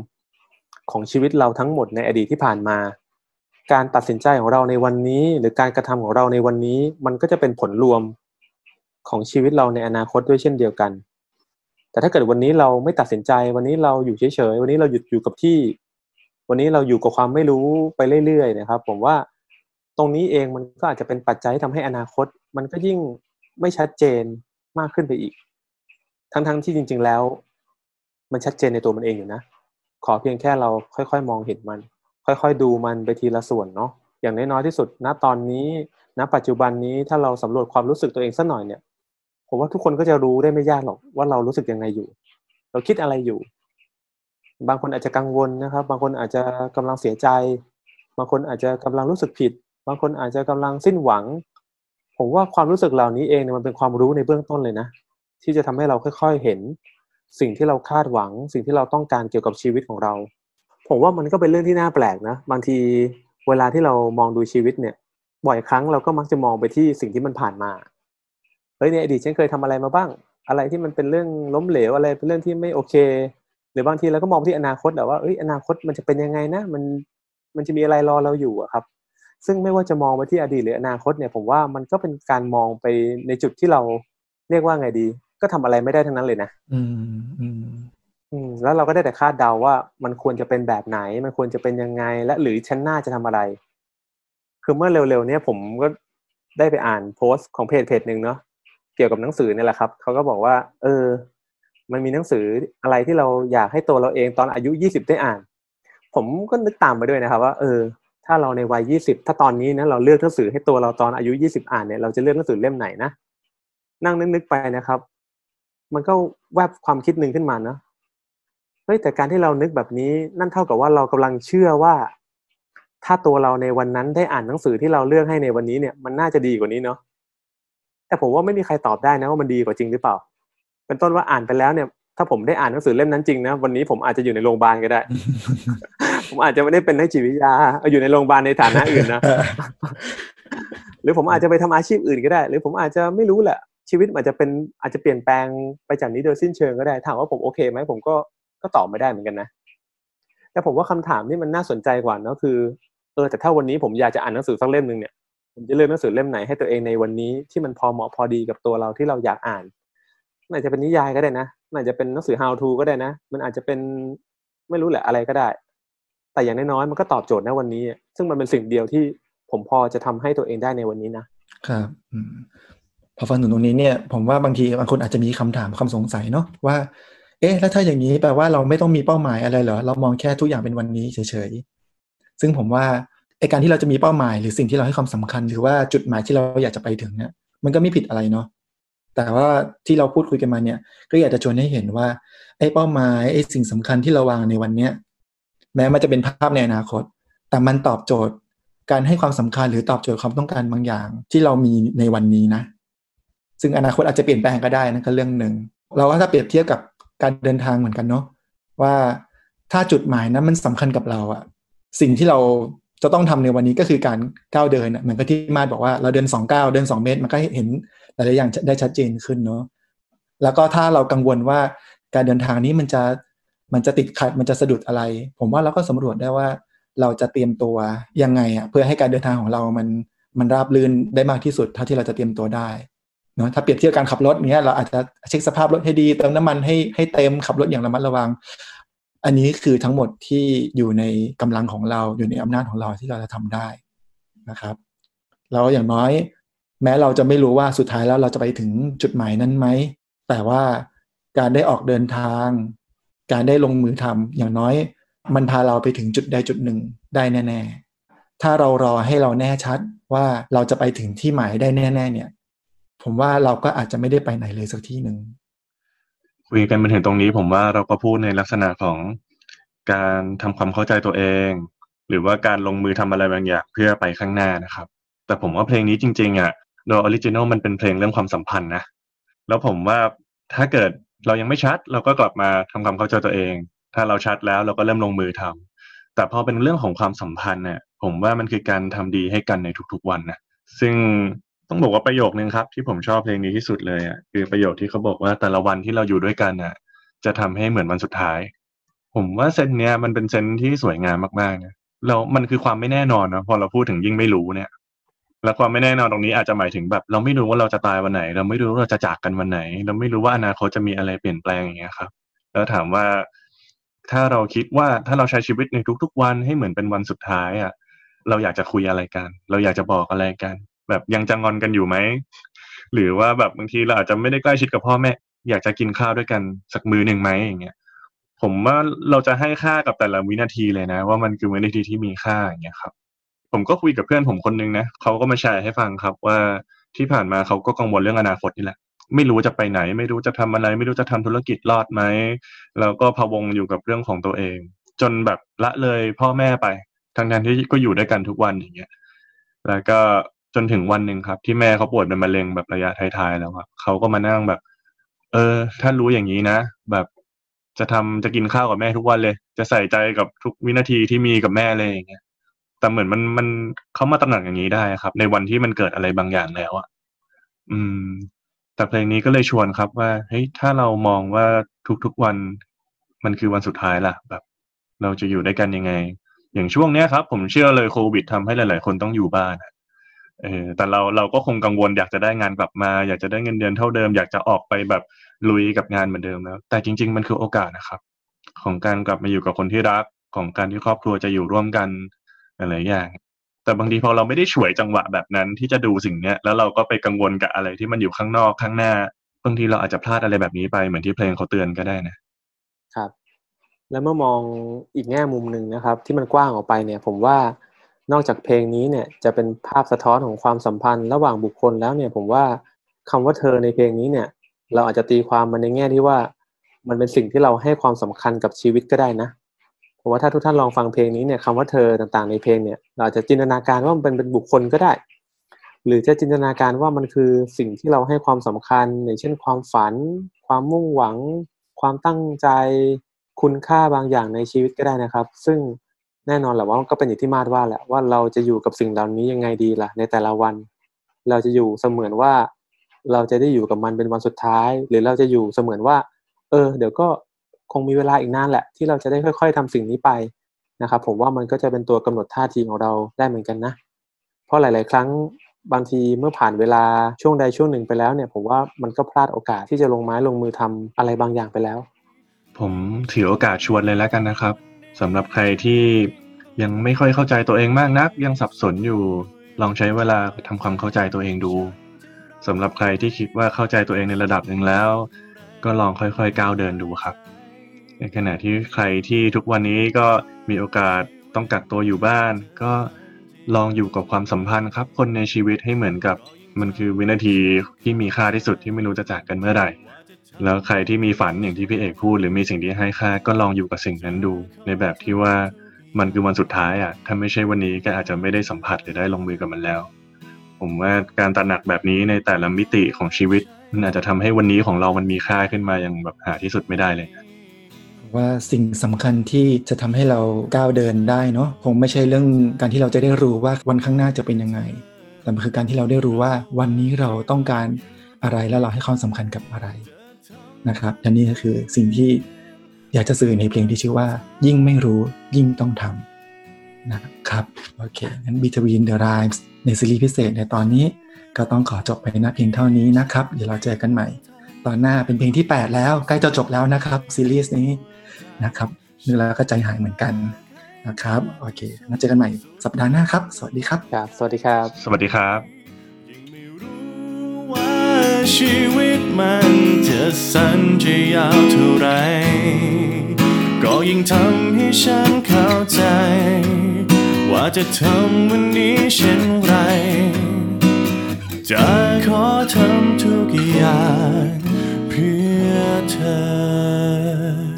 ของชีวิตเราทั้งหมดในอดีตที่ผ่านมา การตัดสินใจของเราในวันนี้ หรือการกระทำของเราในวันนี้ มันก็จะเป็นผลรวม ของชีวิตเราในอนาคตด้วยเช่นเดียวกัน แต่ถ้าเกิดวันนี้เราไม่ตัดสินใจ วันนี้เราอยู่เฉยๆวันนี้เราหยุดอยู่กับที่ วันนี้เราอยู่กับความไม่รู้ไปเรื่อยๆนะครับ ผมว่าตรงนี้เองมันก็อาจจะเป็นปัจจัยที่ทำให้อนาคต มันก็ยิ่งไม่ชัดเจนมากขึ้นไปอีก ทั้งๆที่จริง ๆแล้ว มันชัดเจนในตัวมันเองอยู่นะ ขอเพียงแค่เราค่อยๆ มองเห็นมัน ค่อยๆ ดูมันไปทีละส่วนเนาะอย่างน้อยๆที่สุดณตอนนี้ณปัจจุบันนี้ถ้าเราสำรวจความรู้สึกตัวเองสักหน่อยเนี่ย ผมว่าทุกคนก็จะรู้ได้ไม่ยากหรอกว่าเรารู้สึกยังไงอยู่ เราคิดอะไรอยู่ บางคนอาจจะกังวลนะครับ บางคนอาจจะกำลังเสียใจ บางคนอาจจะกำลังรู้สึกผิด บางคนอาจจะกำลังสิ้นหวัง ผมว่าความรู้สึกเหล่านี้เองเนี่ยมันเป็นความรู้ในเบื้องต้นเลยนะ ที่จะทำให้เราค่อย ๆเห็น สิ่งที่เราคาดหวัง สิ่งที่เราต้องการเกี่ยวกับชีวิตของเรา ผมว่ามันก็เป็นเรื่องที่น่าแปลกนะ บางทีเวลาที่เรามองดูชีวิตเนี่ย บ่อยครั้งเราก็มักจะมองไปที่สิ่งที่มันผ่านมา เฮ้ยในอดีตฉันเคยทำอะไรมาบ้าง อะไรที่มันเป็นเรื่องล้มเหลวอะไรเป็นเรื่องที่ไม่โอเค หรือบางทีเราก็มองที่อนาคตแต่ว่าเอ้ยอนาคตมันจะเป็นยังไงนะมันมันจะมีอะไรรอเราอยู่อะครับ ซึ่งไม่ว่าจะมองไปที่อดีตหรืออนาคตเนี่ยผมว่ามันก็เป็นการมองไปในจุดที่เราเรียกว่าไงดี ก็ทำอะไรไม่ได้ทั้งนั้นเลยนะ อืมอืมอืมแล้วเราก็ได้แต่คาดเดาว่ามันควรจะเป็นแบบไหน มันควรจะเป็นยังไง และหรือชั้นหน้าจะทำอะไร คือเมื่อเร็วๆเนี้ยผมก็ได้ไปอ่านโพสต์ของเพจเพจหนึ่งเนาะ เกี่ยวกับหนังสือเนี่ยแหละครับเขาก็บอกว่า เออ มันมีหนังสืออะไรที่เราอยากให้ตัวเราเองตอนอายุยี่สิบได้อ่าน ผมก็นึกตามไปด้วยนะครับว่า เออ ถ้าเราในวัยยี่สิบถ้าตอนนี้นะเราเลือกหนังสือให้ตัวเราตอนอายุยี่สิบอ่านเนี่ยเราจะเลือกหนังสือเล่มไหนนะนั่งนึกๆไปนะครับ มันก็แวบความคิดหนึ่งขึ้นมานะเฮ้ยแต่การที่เรานึกแบบนี้นั่นเท่ากับว่าเรากำลังเชื่อว่า ถ้าตัวเราในวันนั้นได้อ่านหนังสือที่เราเลือกให้ในวันนี้เนี่ย มันน่าจะดีกว่านี้เนาะ แต่ผมว่าไม่มีใครตอบได้นะว่ามันดีกว่าจริงหรือเปล่า เป็นต้นว่าอ่านไปแล้วเนี่ย ถ้าผมได้อ่านหนังสือเล่มนั้นจริงนะวันนี้ผมอาจจะอยู่ในโรงพยาบาลก็ได้ ผมอาจจะไม่ได้เป็นนักจิตวิทยาอยู่ในโรงพยาบาลในฐานะอื่นนะหรือผมอาจจะไปทำอาชีพอื่นก็ได้ หรือผมอาจจะไม่รู้แหละชีวิตอาจจะเป็นอาจจะเปลี่ยนแปลงไปจากนี้โดยสิ้นเชิงก็ได้ ถามว่าผมโอเคไหมผมก็ก็ตอบไม่ได้เหมือนกันนะแต่ผมว่าคำถามที่มันน่าสนใจกว่านะคือเออแต่ถ้าวันนี้ผมอยากจะอ่านหนังสือสักเล่มหนึ่งเนี่ย ผมจะเลือกหนังสือเล่มไหนให้ตัวเองในวันนี้ที่มันพอเหมาะพอดีกับตัวเราที่เราอยากอ่านมันอาจจะเป็นนิยายก็ได้นะมันอาจจะเป็นหนังสือ how to ก็ได้นะ มันอาจจะเป็นไม่รู้แหละอะไรก็ได้ แต่อย่างน้อยๆมันก็ตอบโจทย์ในวันนี้ ซึ่งมันเป็นสิ่งเดียวที่ผมพอจะทำให้ตัวเองได้ในวันนี้นะครับพอฟังถึงตรงนี้เนี่ย ผมว่าบางทีบางคนอาจจะมีคำถามคำสงสัยเนาะว่า เอ๊ะแล้วถ้าอย่างนี้แปลว่าเราไม่ต้องมีเป้าหมายอะไรเหรอเรามองแค่ทุกอย่างเป็นวันนี้เฉยๆซึ่งผมว่า ไอการที่เราจะมีเป้าหมายหรือสิ่งที่เราให้ความสำคัญ หรือว่าจุดหมายที่เราอยากจะไปถึงเนี่ยมันก็ไม่ผิดอะไรเนาะแต่ว่าที่เราพูดคุยกันมาเนี่ย ก็อยากจะชวนให้เห็นว่าไอ้เป้าหมายไอ้สิ่งสำคัญที่เราวางในวันเนี้ยแม้มันจะเป็นภาพในอนาคต แต่มันตอบโจทย์การให้ความสำคัญหรือตอบโจทย์ความต้องการบางอย่าง ที่เรามีในวันนี้นะ ซึ่งอนาคตอาจจะเปลี่ยนแปลงก็ได้นั่นก็เรื่องหนึ่งเราก็ถ้าเปรียบเทียบกับการเดินทางเหมือนกันเนาะว่าถ้าจุดหมายนั้นมันสำคัญกับเราอะสิ่งที่เรา จะต้องทำในวันนี้ก็คือการก้าวเดินเหมือนกับที่มาดบอกว่าเราเดินสองก้าวเดินสองเมตร มันก็เห็นหลายๆอย่างได้ชัดเจนขึ้นเนาะแล้วก็ถ้าเรากังวลว่าการเดินทางนี้มันจะมันจะติดขัดมันจะสะดุดอะไร ผมว่าเราก็สำรวจได้ว่าเราจะเตรียมตัวยังไงอะเพื่อให้การเดินทางของเรามันมันราบรื่นได้มากที่สุดเท่าที่เราจะเตรียมตัวได้เนาะถ้าเปรียบเทียบการขับรถเนี้ยเราอาจจะเช็คสภาพรถให้ดี เติมน้ำมันให้ให้เต็มขับรถอย่างระมัดระวัง อันนี้คือทั้งหมดที่อยู่ในกำลังของเราอยู่ในอำนาจของเราที่เราจะทำได้นะครับแล้วอย่างน้อย แม้เราจะไม่รู้ว่าสุดท้ายแล้วเราจะไปถึงจุดหมายนั้นไหม แต่ว่าการได้ออกเดินทาง การได้ลงมือทำอย่างน้อย มันพาเราไปถึงจุดใดจุดหนึ่งได้แน่ ๆ ถ้าเรารอให้เราแน่ชัดว่าเราจะไปถึงที่หมายได้แน่ ๆ เนี่ย ผมว่าเราก็อาจจะไม่ได้ไปไหนเลยสักที่หนึ่ง คุยกันมาถึงตรงนี้ผมว่าเราก็พูดในลักษณะของการทำความเข้าใจตัวเอง หรือว่าการลงมือทำอะไรบางอย่างเพื่อไปข้างหน้านะครับ แต่ผมว่าเพลงนี้จริง ๆอะโดย original มันเป็นเพลงเรื่องความสัมพันธ์นะแล้วผมว่าถ้าเกิดเรายังไม่ชัด เราก็กลับมาทำความเข้าใจตัวเอง ถ้าเราชัดแล้วเราก็เริ่มลงมือทำแต่พอเป็นเรื่องของความสัมพันธ์เนี่ยผมว่ามันคือการทำดีให้กันในทุกๆวันนะซึ่ง ต้องบอกว่าประโยคนึงครับ ที่ผมชอบเพลงนี้ที่สุดเลยอะคือประโยคที่เขาบอกว่าแต่ละวันที่เราอยู่ด้วยกันอะ จะทำให้เหมือนวันสุดท้าย ผมว่า sense เนี้ยมันเป็น sense ที่สวยงามมากๆนะเรามันคือความไม่แน่นอนนะพอเราพูดถึงยิ่งไม่รู้เนี่ย แล้วความไม่แน่นอนตรงนี้อาจจะหมายถึงแบบ เราไม่รู้ว่าเราจะตายวันไหน เราไม่รู้ว่าเราจะจากกันวันไหน เราไม่รู้ว่าอนาคตจะมีอะไรเปลี่ยนแปลงอย่างเงี้ยครับ แล้วถามว่าถ้าเราคิดว่าถ้าเราใช้ชีวิตในทุก ๆ วันให้เหมือนเป็นวันสุดท้ายอะเราอยากจะคุยอะไรกัน เราอยากจะบอกอะไรกัน แบบยังจะงอนกันอยู่ไหมหรือว่าแบบบางทีเราอาจจะไม่ได้ใกล้ชิดกับพ่อแม่ อยากจะกินข้าวด้วยกันสักมือหนึ่งไหมอย่างเงี้ยผมว่าเราจะให้ค่ากับแต่ละวินาทีเลยนะ ว่ามันคือวินาทีที่มีค่าอย่างเงี้ยครับ ผมก็คุยกับเพื่อนผมคนนึงนะเขาก็มาแชร์ให้ฟังครับว่าที่ผ่านมาเขาก็กังวลเรื่องอนาคตนี่แหละ ไม่รู้จะไปไหน ไม่รู้จะทำอะไร ไม่รู้จะทำธุรกิจรอดไหมแล้วก็พะวงอยู่กับเรื่องของตัวเอง จนแบบละเลยพ่อแม่ไปทั้งนั้นที่ก็อยู่ด้วยกันทุกวันอย่างเงี้ยแล้วก็ จนถึงวันหนึ่งครับ ที่แม่เขาป่วยเป็นมะเร็งแบบระยะท้ายๆแล้วครับเขาก็มานั่งแบบ เออ ถ้ารู้อย่างนี้นะแบบจะทำจะกินข้าวกับแม่ทุกวันเลย จะใส่ใจกับทุกวินาทีที่มีกับแม่เลยอย่างเงี้ยแต่เหมือนมันมันเขามาตระหนักอย่างนี้ได้ครับ ในวันที่มันเกิดอะไรบางอย่างแล้วอะอืม แต่เพลงนี้ก็เลยชวนครับว่าเฮ้ยถ้าเรามองว่าทุกๆวัน มันคือวันสุดท้ายล่ะ แบบ เราจะอยู่ด้วยกันยังไง อย่างช่วงเนี้ยครับ ผมเชื่อเลยโควิดทำให้หลาย ๆ คนต้องอยู่บ้าน เออแต่เราเราก็คงกังวลอยากจะได้งานกลับมา อยากจะได้เงินเดือนเท่าเดิม อยากจะออกไปแบบลุยกับงานเหมือนเดิมแล้ว แต่จริง ๆ มันคือโอกาสนะครับ ของการกลับมาอยู่กับคนที่รักของการที่ครอบครัวจะอยู่ร่วมกันอะไรอย่าง แต่บางทีพอเราไม่ได้ฉวยจังหวะแบบนั้นที่จะดูสิ่งเนี้ย แล้วเราก็ไปกังวลกับอะไรที่มันอยู่ข้างนอกข้างหน้าบางทีเราอาจจะพลาดอะไรแบบนี้ไปเหมือนที่เพลงเขาเตือนก็ได้นะครับ แล้วเมื่อมองอีกแง่มุมหนึ่งนะครับ ที่มันกว้างออกไปเนี่ย ผมว่า นอกจากเพลงนี้เนี่ยจะเป็นภาพสะท้อนของความสัมพันธ์ระหว่างบุคคลแล้วเนี่ยผมว่าคำว่าเธอในเพลงนี้เนี่ย เราอาจจะตีความมันในแง่ที่ว่า มันเป็นสิ่งที่เราให้ความสำคัญกับชีวิตก็ได้นะผมว่าถ้าทุกท่านลองฟังเพลงนี้เนี่ยคำว่าเธอต่างๆในเพลงเนี่ย เราอาจจะจินตนาการว่ามันเป็นเป็นบุคคลก็ได้ หรือจะจินตนาการว่ามันคือสิ่งที่เราให้ความสำคัญอย่างเช่น ความฝัน ความมุ่งหวัง ความตั้งใจ คุณค่าบางอย่างในชีวิตก็ได้นะครับ ซึ่ง แน่นอนแหละว่าก็เป็นอย่างที่มาดว่าแหละว่าเราจะอยู่กับสิ่งเหล่านี้ยังไงดีล่ะ ในแต่ละวัน เราจะอยู่เสมือนว่า เราจะได้อยู่กับมันเป็นวันสุดท้าย หรือเราจะอยู่เสมือนว่า เออ เดี๋ยวก็คงมีเวลาอีกนานแหละ ที่เราจะได้ค่อย ๆทำสิ่งนี้ไปนะครับ ผมว่ามันก็จะเป็นตัวกำหนดท่าทีของเราได้เหมือนกันนะ เพราะหลาย ๆ ครั้งบางทีเมื่อผ่านเวลาช่วงใดช่วงหนึ่งไปแล้วเนี่ย ผมว่ามันก็พลาดโอกาสที่จะลงไม้ลงมือทำอะไรบางอย่างไปแล้ว ผมถือโอกาสชวนเลยแล้วกันนะครับ สำหรับใครที่ยังไม่ค่อยเข้าใจตัวเองมากนัก ยังสับสนอยู่ ลองใช้เวลาทำความเข้าใจตัวเองดูสำหรับใครที่คิดว่าเข้าใจตัวเองในระดับหนึ่งแล้ว ก็ลองค่อยๆก้าวเดินดูครับ ในขณะที่ใครที่ทุกวันนี้ก็มีโอกาสต้องกักตัวอยู่บ้าน ก็ลองอยู่กับความสัมพันธ์ครับ คนในชีวิตให้เหมือนกับมันคือวินาทีที่มีค่าที่สุดที่ไม่รู้จะจากกันเมื่อไหร่ แล้วใครที่มีฝันอย่างที่พี่เอกพูด หรือมีสิ่งที่ให้ค่าก็ลองอยู่กับสิ่งนั้นดู ในแบบที่ว่ามันคือวันสุดท้ายอะถ้าไม่ใช่วันนี้ก็อาจจะไม่ได้สัมผัสหรือได้ลงมือกับมันแล้ว ผมว่าการตระหนักแบบนี้ในแต่ละมิติของชีวิตมันอาจจะทำให้วันนี้ของเรามันมีค่าขึ้นมาอย่างแบบหาที่สุดไม่ได้เลยว่าสิ่งสำคัญที่จะทำให้เราก้าวเดินได้เนาะคงไม่ใช่เรื่องการที่เราจะได้รู้ว่าวันข้างหน้าจะเป็นยังไง แต่มันคือการที่เราได้รู้ว่าวันนี้เราต้องการอะไรแล้วเราให้ความสำคัญกับอะไร นะครับและนี่ก็คือสิ่งที่อยากจะสื่อในเพลงที่ชื่อว่า ยิ่งไม่รู้ยิ่งต้องทำนะครับโอเคงั้น Between the Rhymes ในซีรีส์พิเศษในตอนนี้ ก็ต้องขอจบไปนะเพียงเท่านี้นะครับ เดี๋ยวเราเจอกันใหม่ ตอนหน้าเป็นเพลงที่ 8 แล้วใกล้จะจบแล้วนะครับซีรีส์นี้นะครับนึกแล้วก็ใจหายเหมือนกันนะครับ โอเคงั้นเจอกันใหม่สัปดาห์หน้าครับ สวัสดีครับครับ สวัสดีครับ สวัสดีครับยังไม่รู้ว่า ชีวิตมันจะสั้นจะยาวเท่าไร ก็ยิ่งทำให้ฉันเข้าใจ ว่าจะทำวันนี้เช่นไร จะขอทำทุกอย่างเพื่อเธอ